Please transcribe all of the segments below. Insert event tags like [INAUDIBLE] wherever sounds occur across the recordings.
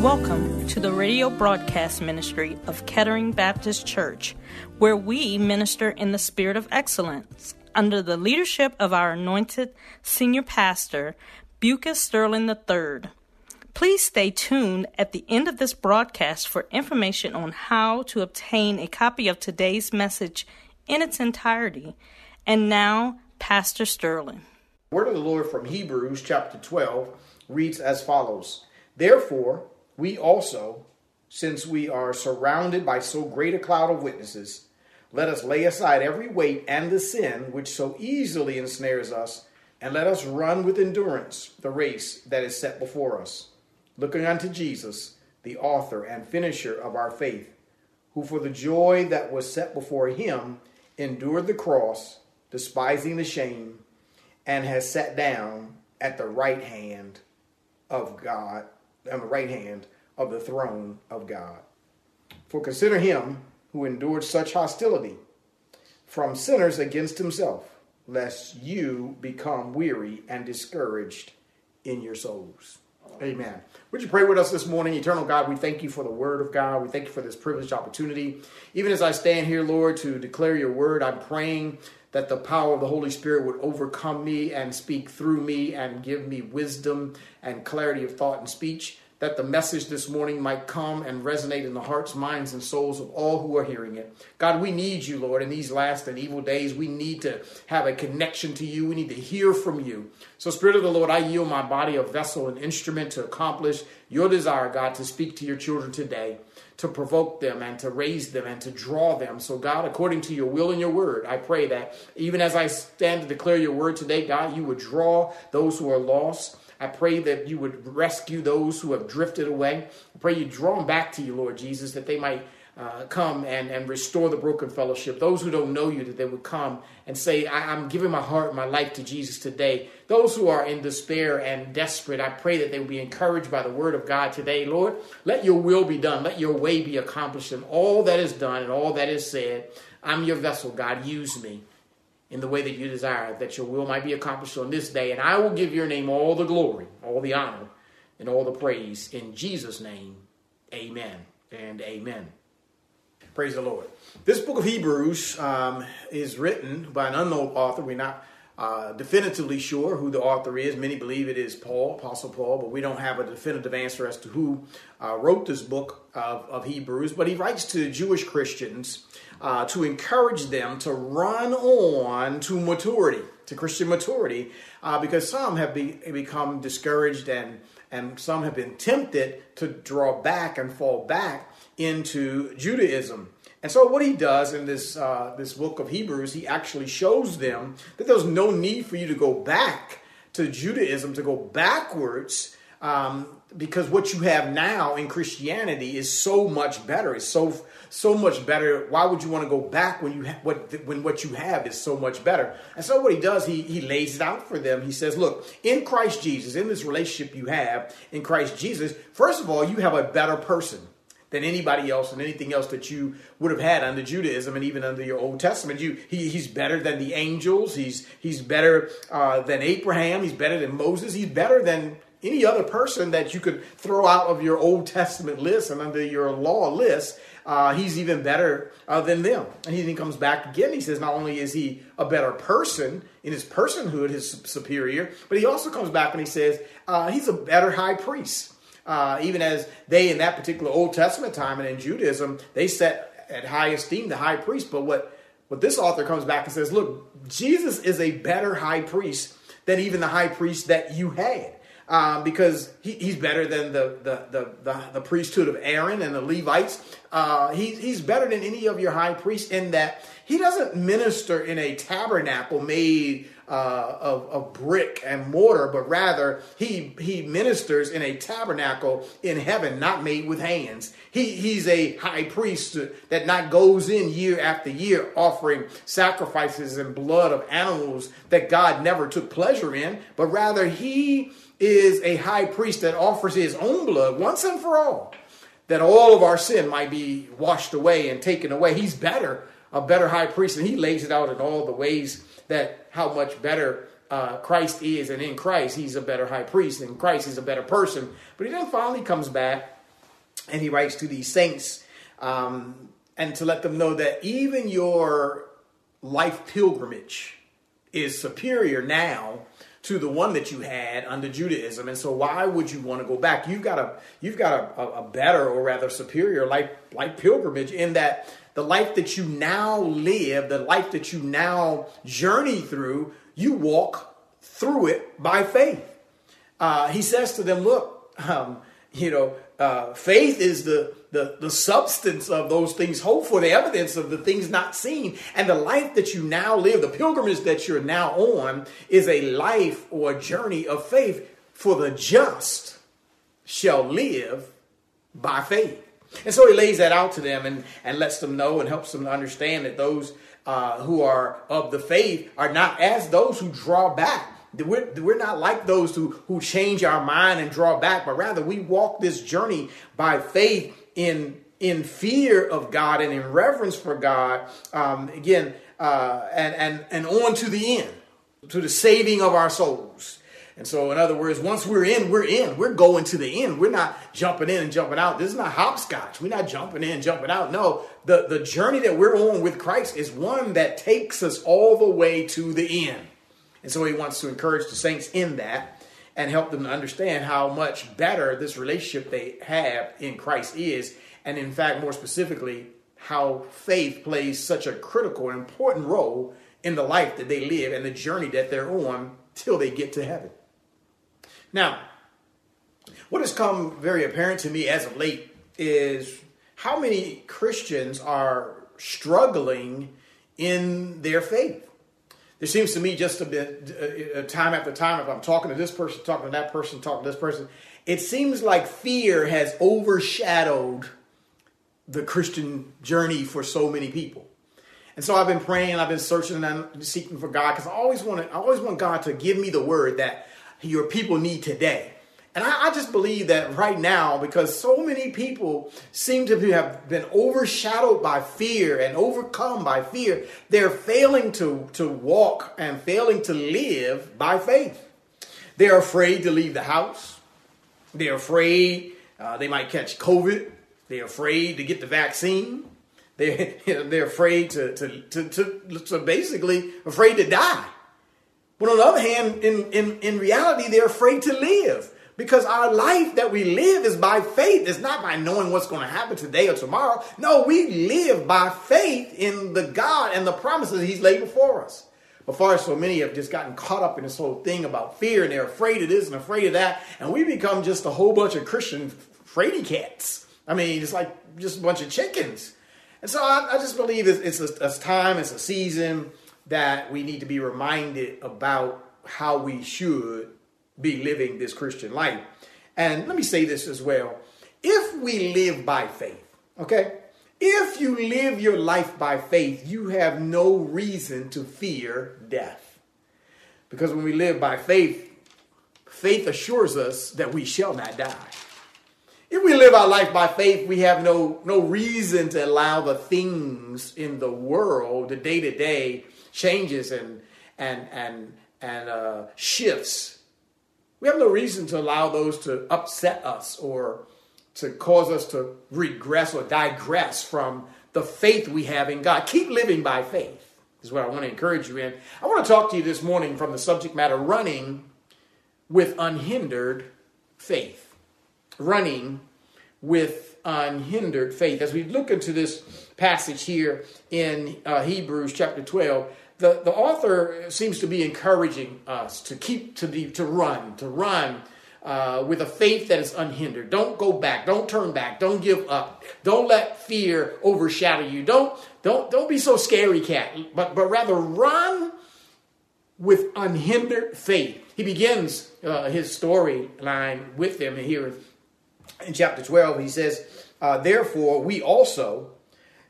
Welcome to the radio broadcast ministry of Kettering Baptist Church, where we minister in the spirit of excellence under the leadership of our anointed senior pastor, Lucas Sterling III. Please stay tuned at the end of this broadcast for information on how to obtain a copy of today's message in its entirety. And now, Pastor Sterling. Word of the Lord from Hebrews chapter 12 reads as follows Therefore, we also, since we are surrounded by so great a cloud of witnesses, let us lay aside every weight and the sin which so easily ensnares us, and let us run with endurance the race that is set before us, looking unto Jesus, the author and finisher of our faith, who for the joy that was set before him endured the cross, despising the shame, and has sat down at the right hand of God, on the right hand of the throne of God. For consider him who endured such hostility from sinners against himself, lest you become weary and discouraged in your souls. Amen. Would you pray with us this morning? Eternal God, we thank you for the word of God. We thank you for this privileged opportunity. Even as I stand here, Lord, to declare your word, I'm praying that the power of the Holy Spirit would overcome me and speak through me and give me wisdom and clarity of thought and speech that the message this morning might come and resonate in the hearts, minds, and souls of all who are hearing it. God, we need you, Lord, in these last and evil days. We need to have a connection to you. We need to hear from you. So, Spirit of the Lord, I yield my body, a vessel, an instrument to accomplish your desire, God, to speak to your children today, to provoke them and to raise them and to draw them. So, God, according to your will and your word, I pray that even as I stand to declare your word today, God, you would draw those who are lost I pray that you would rescue those who have drifted away. I pray you draw them back to you, Lord Jesus, that they might uh, come and, and restore the broken fellowship. Those who don't know you, that they would come and say, I, am giving my heart, my life to Jesus today. Those who are in despair and desperate, I pray that they will be encouraged by the word of God today. Lord, let your will be done. Let your way be accomplished in all that is done and all that is said. I'm your vessel, God. Use me in the way that you desire, that your will might be accomplished on this day. And I will give your name all the glory, all the honor, and all the praise. In Jesus' name, amen and amen. Praise the Lord. This book of Hebrews um, is written by an unknown author. We're not uh, definitively sure who the author is. Many believe it is Paul, Apostle Paul, but we don't have a definitive answer as to who uh, wrote this book of, of, Hebrews. But he writes to Jewish Christians uh, to encourage them to run on to maturity, to Christian maturity, uh, because some have be, become discouraged and and some have been tempted to draw back and fall back into Judaism. And so, what he does in this uh, this book of Hebrews, he actually shows them that there's no need for you to go back to Judaism, to go backwards, um, because what you have now in Christianity is so much better. It's so so much better. Why would you want to go back when you ha- what when what you have is so much better? And so, what he does, he he lays it out for them. He says, "Look, in Christ Jesus, in this relationship you have in Christ Jesus, first of all, you have a better person." Than anybody else and anything else that you would have had under Judaism and even under your Old Testament. You, he, he's better than the angels. He's he's better uh, than Abraham. He's better than Moses. He's better than any other person that you could throw out of your Old Testament list and under your law list. Uh, he's even better uh, than them. And he comes back again. He says not only is he a better person in his personhood, his superior, but he also comes back and he says uh, he's a better high priest uh, even as they in that particular Old Testament time and in Judaism, they set at high esteem the high priest. But what, what this author comes back and says, look, Jesus is a better high priest than even the high priest that you had. Um, because he, he's better than the, the, the, the, the priesthood of Aaron and the Levites. Uh, he, he's better than any of your high priests in that he doesn't minister in a tabernacle made uh, of, of brick and mortar, but rather he, he ministers in a tabernacle in heaven, not made with hands. He, he's a high priest that not goes in year after year offering sacrifices and blood of animals that God never took pleasure in, but rather he is a high priest that offers his own blood once and for all, that all of our sin might be washed away and taken away. He's better, a better high priest, and he lays it out in all the ways that how much better uh, Christ is, and in Christ he's a better high priest, and Christ is a better person. But he then finally comes back and he writes to these saints um, and to let them know that even your life pilgrimage is superior now to the one that you had under Judaism. And so why would you want to go back? You've got a you've got a, a, better or rather superior life life pilgrimage in that the life that you now live, the life that you now journey through, you walk through it by faith. Uh, he says to them, look, [LAUGHS] um, you know, uh, faith is the, the, the substance of those things hoped for, the evidence of the things not seen. And the life that you now live, the pilgrimage that you're now on, is a life or a journey of faith. For the just shall live by faith. And so he lays that out to them and, and lets them know and helps them to understand that those uh, who are of the faith are not as those who draw back we're, we're not like those who, who change our mind and draw back, but rather we walk this journey by faith in, in fear of God and in reverence for God. Um, again, uh, and, and, and on to the end, to the saving of our souls. And so, in other words, once we're in, we're in. We're going to the end. We're not jumping in and jumping out. This is not hopscotch. We're not jumping in, and jumping out. No, the, the journey that we're on with Christ is one that takes us all the way to the end. And so he wants to encourage the saints in that and help them to understand how much better this relationship they have in Christ is. And in fact, more specifically, how faith plays such a critical and important role in the life that they live and the journey that they're on till they get to heaven. Now, what has come very apparent to me as of late is how many Christians are struggling in their faith there seems to me just a bit uh, uh, time after time if i'm talking to this person talking to that person talking to this person it seems like fear has overshadowed the christian journey for so many people. And so i've been praying i've been searching and I'm seeking for god because i always want to i always want god to give me the word that your people need today and I, I, just believe that right now, because so many people seem to have been overshadowed by fear and overcome by fear, they're failing to, to walk and failing to live by faith. They're afraid to leave the house. They're afraid uh, they might catch COVID. They're afraid to get the vaccine. They're, [LAUGHS] they're afraid to, to, to, to, to basically afraid to die. But on the other hand, in, in, in reality, they're afraid to live. Because our life that we live is by faith. It's not by knowing what's going to happen today or tomorrow. No, we live by faith in the God and the promises He's laid before us. But far so many have just gotten caught up in this whole thing about fear and they're afraid of this and afraid of that. And we become just a whole bunch of Christian fraidy cats. I mean, it's like just a bunch of chickens. And so I, I just believe it's, it's, a, it's time, it's a season that we need to be reminded about how we should be living this Christian life. And let me say this as well. If we live by faith, okay? If you live your life by faith, you have no reason to fear death. Because when we live by faith, faith assures us that we shall not die. If we live our life by faith, we have no, no reason to allow the things in the world, the day to day changes and, and, and, and uh, shifts we have no reason to allow those to upset us or to cause us to regress or digress from the faith we have in God. Keep living by faith, is what I want to encourage you in. I want to talk to you this morning from the subject matter running with unhindered faith. Running with unhindered faith. As we look into this passage here in uh, Hebrews chapter 12, the, the author seems to be encouraging us to keep to be to run to run uh, with a faith that is unhindered. Don't go back. Don't turn back. Don't give up. Don't let fear overshadow you. Don't don't don't be so scary cat, but but rather run with unhindered faith. He begins uh, his storyline with them here in chapter 12. He says, uh, Therefore, we also,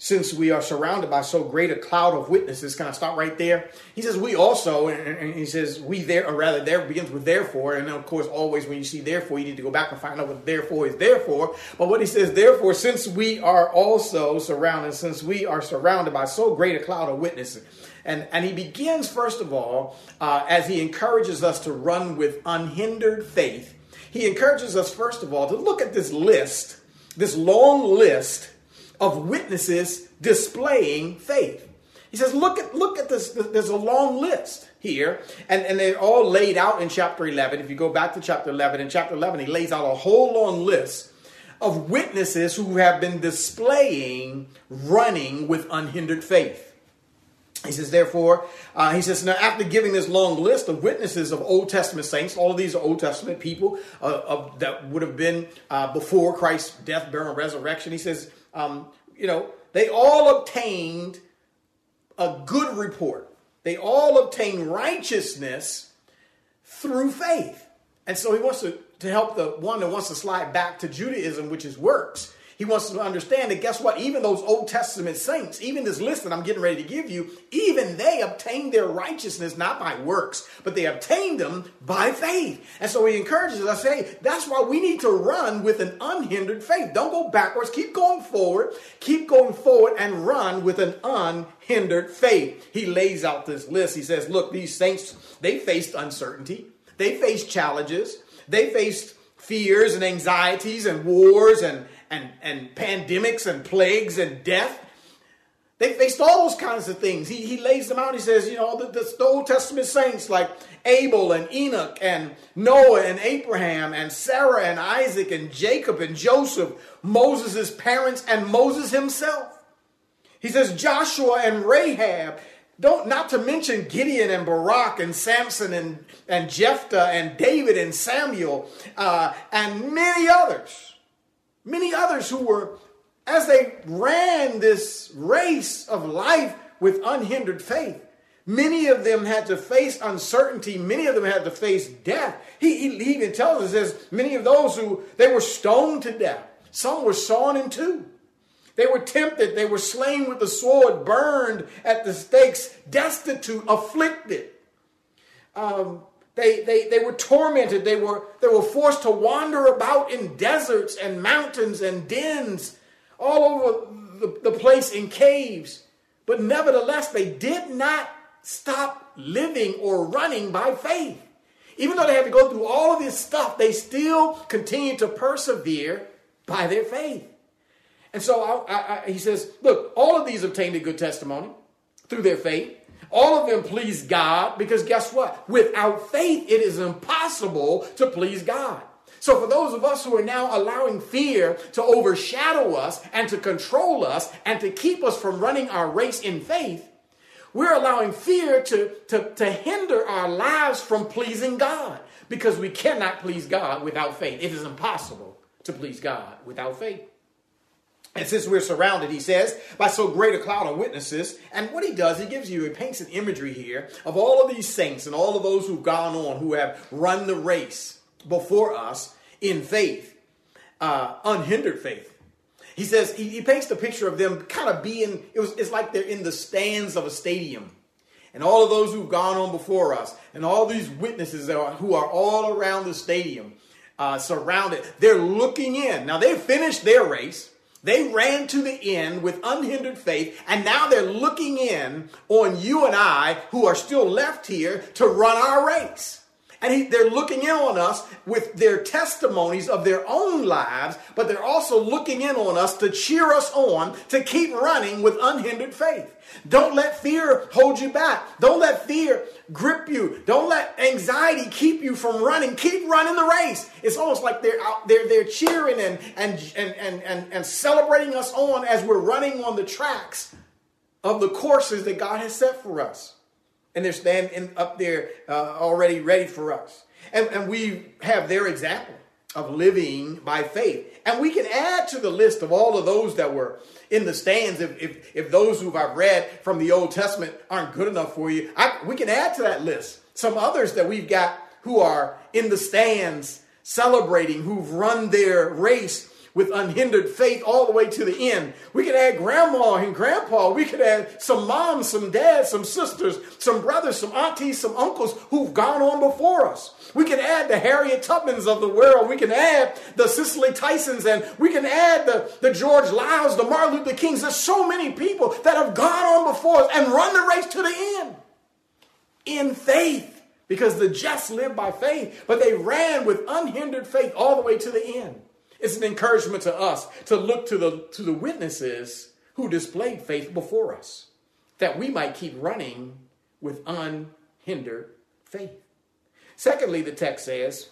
since we are surrounded by so great a cloud of witnesses, can I stop right there? He says, We also, and, he says, We there, or rather, there begins with therefore. And of course, always when you see therefore, you need to go back and find out what therefore is therefore. But what he says, therefore, since we are also surrounded, since we are surrounded by so great a cloud of witnesses, and, and he begins, first of all, uh, as he encourages us to run with unhindered faith. He encourages us, first of all, to look at this list, this long list of witnesses displaying faith. He says, look at look at this. There's a long list here, and, and they're all laid out in chapter 11. If you go back to chapter 11, in chapter 11, he lays out a whole long list of witnesses who have been displaying running with unhindered faith. He says, therefore, uh, he says, now after giving this long list of witnesses of Old Testament saints, all of these are Old Testament people uh, of, that would have been uh, before Christ's death, burial, and resurrection. He says, um, you know, they all obtained a good report. They all obtained righteousness through faith. And so he wants to, to help the one that wants to slide back to Judaism, which is works. He wants to understand that guess what? Even those Old Testament saints, even this list that I'm getting ready to give you, even they obtained their righteousness not by works, but they obtained them by faith. And so he encourages us, hey, that's why we need to run with an unhindered faith. Don't go backwards. Keep going forward. Keep going forward and run with an unhindered faith. He lays out this list. He says, look, these saints, they faced uncertainty. They faced challenges. They faced fears and anxieties and wars and and, and pandemics and plagues and death. They faced all those kinds of things. He, he lays them out. He says, you know, the, the, Old Testament saints like Abel and Enoch and Noah and Abraham and Sarah and Isaac and Jacob and Joseph, Moses' parents and Moses himself. He says Joshua and Rahab, don't not to mention Gideon and Barak and Samson and, and Jephthah and David and Samuel uh, and many others. Many others who were, as they ran this race of life with unhindered faith, many of them had to face uncertainty. Many of them had to face death. He, he, even tells us, says, many of those who, they were stoned to death. Some were sawn in two. They were tempted. They were slain with the sword, burned at the stakes, destitute, afflicted. Um, they, they, they were tormented. They were, they were forced to wander about in deserts and mountains and dens all over the, the place in caves. But nevertheless, they did not stop living or running by faith. Even though they had to go through all of this stuff, they still continued to persevere by their faith. And so I, I, he says, look, all of these obtained a good testimony through their faith. All of them please God because guess what? Without faith, it is impossible to please God. So, for those of us who are now allowing fear to overshadow us and to control us and to keep us from running our race in faith, we're allowing fear to, to, to hinder our lives from pleasing God because we cannot please God without faith. It is impossible to please God without faith. And since we're surrounded, he says, by so great a cloud of witnesses, and what he does, he gives you, he paints an imagery here of all of these saints and all of those who've gone on, who have run the race before us in faith, uh, unhindered faith. He says, he, he paints the picture of them kind of being, it was, it's like they're in the stands of a stadium. And all of those who've gone on before us, and all these witnesses are, who are all around the stadium, uh, surrounded, they're looking in. Now, they've finished their race. They ran to the end with unhindered faith, and now they're looking in on you and I who are still left here to run our race. And he, they're looking in on us with their testimonies of their own lives, but they're also looking in on us to cheer us on to keep running with unhindered faith. Don't let fear hold you back. Don't let fear grip you. Don't let anxiety keep you from running. Keep running the race. It's almost like they're out there, they're cheering and, and, and, and, and, and celebrating us on as we're running on the tracks of the courses that God has set for us. And they're standing up there uh, already ready for us. And, and we have their example of living by faith. And we can add to the list of all of those that were in the stands if, if, if those who I've read from the Old Testament aren't good enough for you. I, we can add to that list some others that we've got who are in the stands celebrating, who've run their race with unhindered faith all the way to the end. We could add grandma and grandpa. We could add some moms, some dads, some sisters, some brothers, some aunties, some uncles who've gone on before us. We can add the Harriet Tubmans of the world. We can add the Cicely Tysons and we can add the, the George Liele, the Martin Luther Kings. There's so many people that have gone on before us and run the race to the end in faith because the just live by faith, but they ran with unhindered faith all the way to the end. It's an encouragement to us to look to the, to the witnesses who displayed faith before us, that we might keep running with unhindered faith. Secondly, the text says,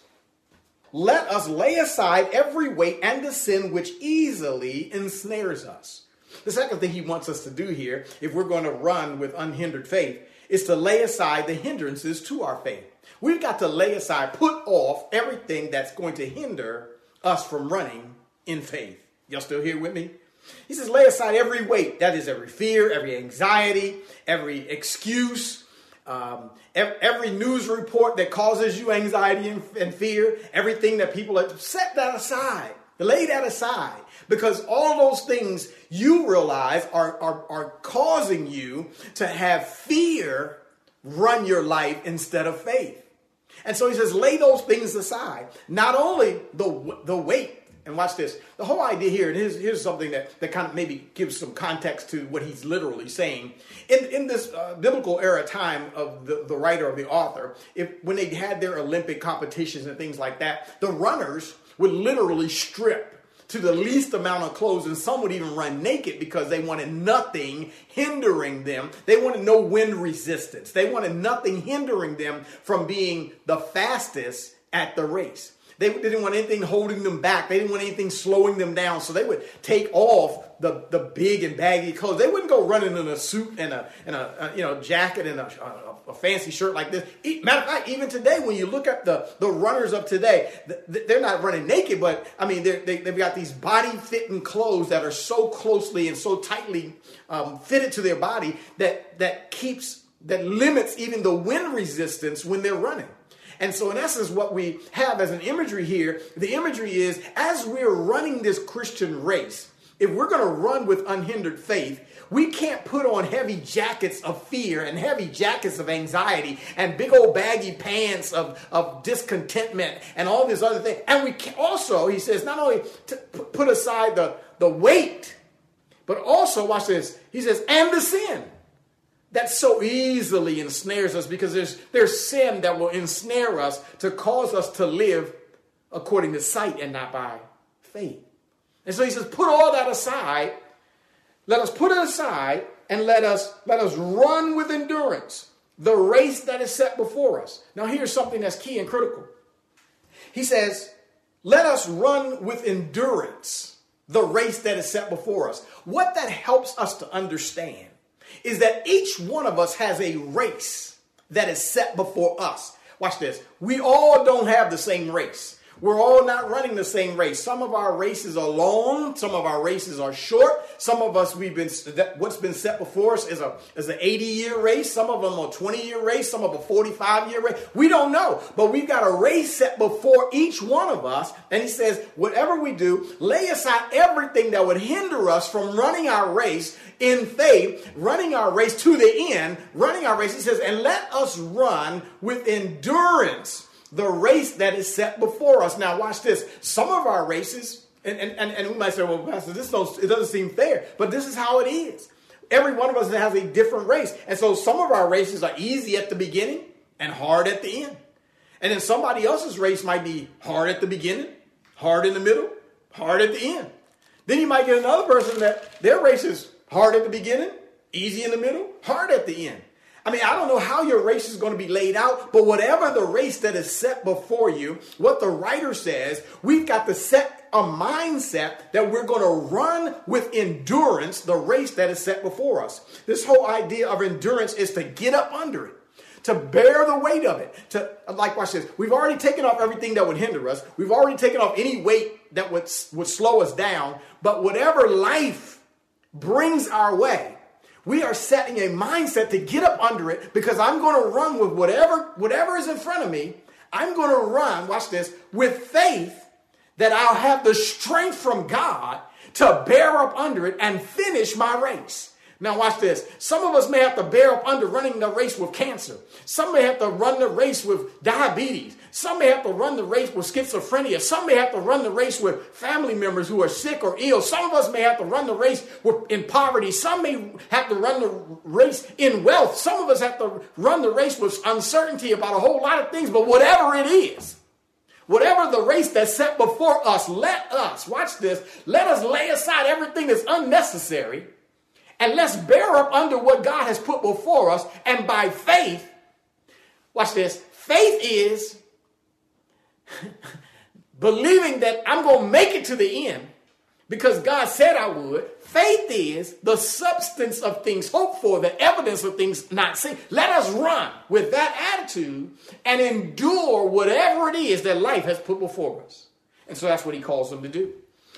Let us lay aside every weight and the sin which easily ensnares us. The second thing he wants us to do here, if we're going to run with unhindered faith, is to lay aside the hindrances to our faith. We've got to lay aside, put off everything that's going to hinder us from running in faith. Y'all still here with me? He says, lay aside every weight. That is every fear, every anxiety, every excuse, um, every news report that causes you anxiety and, fear, everything that people have set that aside. Lay that aside because all those things you realize are, are, are causing you to have fear run your life instead of faith. And so he says, lay those things aside. Not only the, the weight, and watch this. The whole idea here, and here's, here's something that, that kind of maybe gives some context to what he's literally saying. In, in this uh, biblical era time of the, the writer or the author, if when they had their Olympic competitions and things like that, the runners would literally strip to the least amount of clothes, and some would even run naked because they wanted nothing hindering them. They wanted no wind resistance. They wanted nothing hindering them from being the fastest at the race. They didn't want anything holding them back. They didn't want anything slowing them down. So they would take off the, the big and baggy clothes. They wouldn't go running in a suit and a, and a, a you know jacket and a, a, a, fancy shirt like this. Matter of fact, even today, when you look at the, the runners of today, they're not running naked, but I mean, they they've got these body fitting clothes that are so closely and so tightly um, fitted to their body that that keeps that limits even the wind resistance when they're running. And so, in essence, what we have as an imagery here, the imagery is as we're running this Christian race, if we're going to run with unhindered faith, we can't put on heavy jackets of fear and heavy jackets of anxiety and big old baggy pants of, of discontentment and all these other things. And we can also, he says, not only to put aside the, the weight, but also, watch this, he says, and the sin that so easily ensnares us because there's, there's sin that will ensnare us to cause us to live according to sight and not by faith. And so he says, put all that aside. Let us put it aside and let us let us run with endurance the race that is set before us. Now here's something that's key and critical. He says, let us run with endurance the race that is set before us. What that helps us to understand is that each one of us has a race that is set before us. Watch this. We all don't have the same race. We're all not running the same race. Some of our races are long, some of our races are short. Some of us we've been what's been set before us is a is an 80 year race. Some of them are 20 year race. Some of a 45 year race. We don't know, but we've got a race set before each one of us. And he says, whatever we do, lay aside everything that would hinder us from running our race in faith, running our race to the end, running our race. He says, and let us run with endurance the race that is set before us. Now, watch this. Some of our races, and, and, and, we might say, well, Pastor, this don't, it doesn't seem fair, but this is how it is. Every one of us has a different race. And so some of our races are easy at the beginning and hard at the end. And then somebody else's race might be hard at the beginning, hard in the middle, hard at the end. Then you might get another person that their race is hard at the beginning, easy in the middle, hard at the end. I mean, I don't know how your race is going to be laid out, but whatever the race that is set before you, what the writer says, we've got to set a mindset that we're going to run with endurance the race that is set before us. This whole idea of endurance is to get up under it. to bear the weight of it. To like watch this. We've already taken off everything that would hinder us. We've already taken off any weight that would would slow us down. But whatever life brings our way, we are setting a mindset to get up under it because I'm going to run with whatever whatever is in front of me. I'm going to run, watch this, with faith that I'll have the strength from God to bear up under it and finish my race. Now, watch this. Some of us may have to bear up under running the race with cancer. Some may have to run the race with diabetes. Some may have to run the race with schizophrenia. Some may have to run the race with family members who are sick or ill. Some of us may have to run the race with, in poverty. Some may have to run the race in wealth. Some of us have to run the race with uncertainty about a whole lot of things. But whatever it is, Whatever the race that's set before us, let us, watch this, let us lay aside everything that's unnecessary and let's bear up under what God has put before us. And by faith, watch this, faith is [LAUGHS] believing that I'm going to make it to the end because God said I would. Faith is the substance of things hoped for, the evidence of things not seen. Let us run with that attitude and endure whatever it is that life has put before us. And so that's what he calls them to do.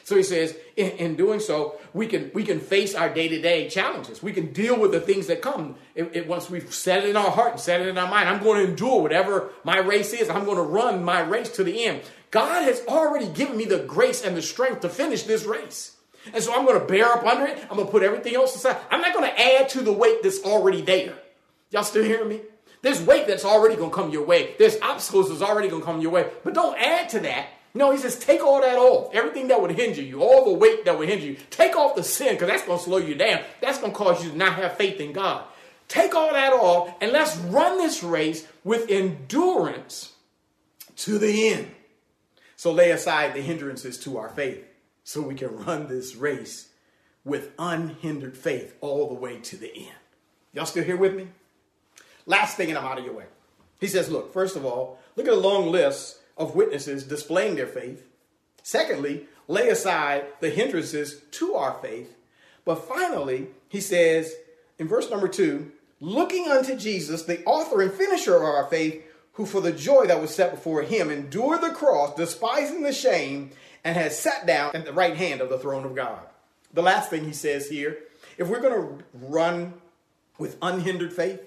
So he says, in, in, doing so, we can we can face our day to day challenges. We can deal with the things that come. It, it, once we've set it in our heart and set it in our mind, I'm going to endure whatever my race is. I'm going to run my race to the end. God has already given me the grace and the strength to finish this race. And so I'm going to bear up under it. I'm going to put everything else aside. I'm not going to add to the weight that's already there. Y'all still hearing me? There's weight that's already going to come your way. There's obstacles that's already going to come your way. But don't add to that. No, he says, take all that off. Everything that would hinder you, all the weight that would hinder you. Take off the sin because that's going to slow you down. That's going to cause you to not have faith in God. Take all that off and let's run this race with endurance to the end. So lay aside the hindrances to our faith so we can run this race with unhindered faith all the way to the end. Y'all still here with me? Last thing, and I'm out of your way. He says, look, first of all, look at a long list of witnesses displaying their faith. Secondly, lay aside the hindrances to our faith. But finally, he says in verse number two, looking unto Jesus, the author and finisher of our faith, who for the joy that was set before him endured the cross, despising the shame, and has sat down at the right hand of the throne of God. The last thing he says here if we're going to run with unhindered faith,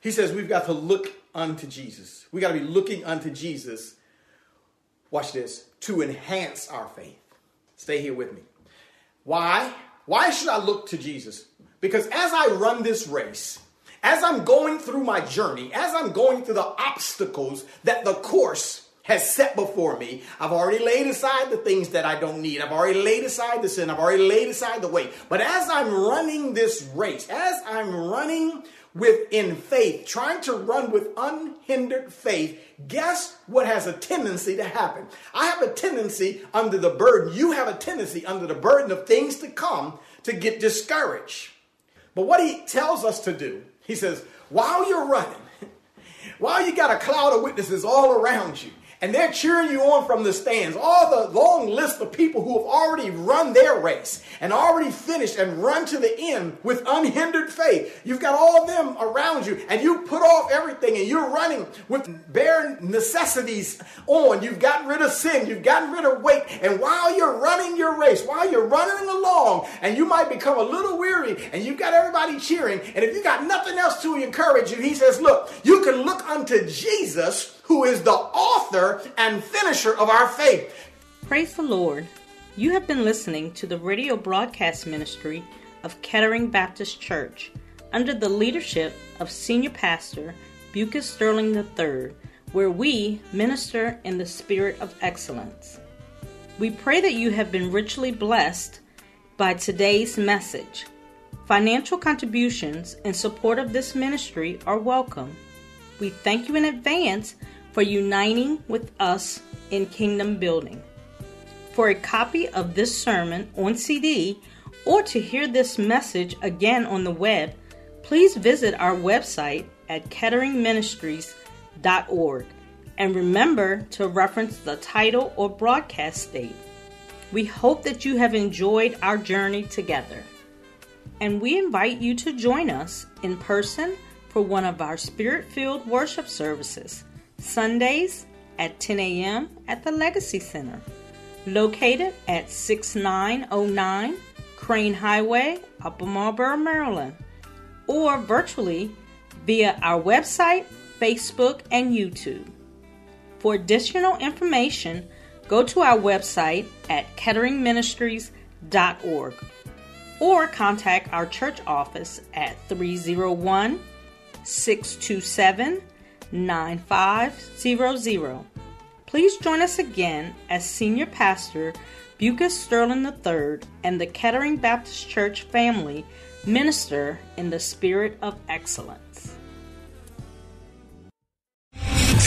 he says we've got to look unto Jesus. We got to be looking unto Jesus. Watch this to enhance our faith. Stay here with me. Why? Why should I look to Jesus? Because as I run this race, as I'm going through my journey, as I'm going through the obstacles that the course has set before me, I've already laid aside the things that I don't need. I've already laid aside the sin. I've already laid aside the weight. But as I'm running this race, as I'm running with in faith, trying to run with unhindered faith, guess what has a tendency to happen? I have a tendency under the burden, you have a tendency under the burden of things to come to get discouraged. But what he tells us to do he says, while you're running, [LAUGHS] while you got a cloud of witnesses all around you, and they're cheering you on from the stands. All the long list of people who have already run their race and already finished and run to the end with unhindered faith. You've got all of them around you, and you put off everything and you're running with bare necessities on. You've gotten rid of sin, you've gotten rid of weight, and while you're running your race, while you're running along, and you might become a little weary, and you've got everybody cheering, and if you got nothing else to encourage you, he says, Look, you can look unto Jesus who is the author and finisher of our faith. Praise the Lord. You have been listening to the radio broadcast ministry of Kettering Baptist Church under the leadership of Senior Pastor Lucas Sterling III, where we minister in the spirit of excellence. We pray that you have been richly blessed by today's message. Financial contributions in support of this ministry are welcome. We thank you in advance for uniting with us in kingdom building. For a copy of this sermon on CD or to hear this message again on the web, please visit our website at ketteringministries.org and remember to reference the title or broadcast date. We hope that you have enjoyed our journey together. And we invite you to join us in person for one of our spirit filled worship services, Sundays at 10 a.m. at the Legacy Center, located at 6909 Crane Highway, Upper Marlboro, Maryland, or virtually via our website, Facebook, and YouTube. For additional information, go to our website at ketteringministries.org or contact our church office at 301 627 9500. Please join us again as Senior Pastor Lucas Sterling III and the Kettering Baptist Church family minister in the spirit of excellence.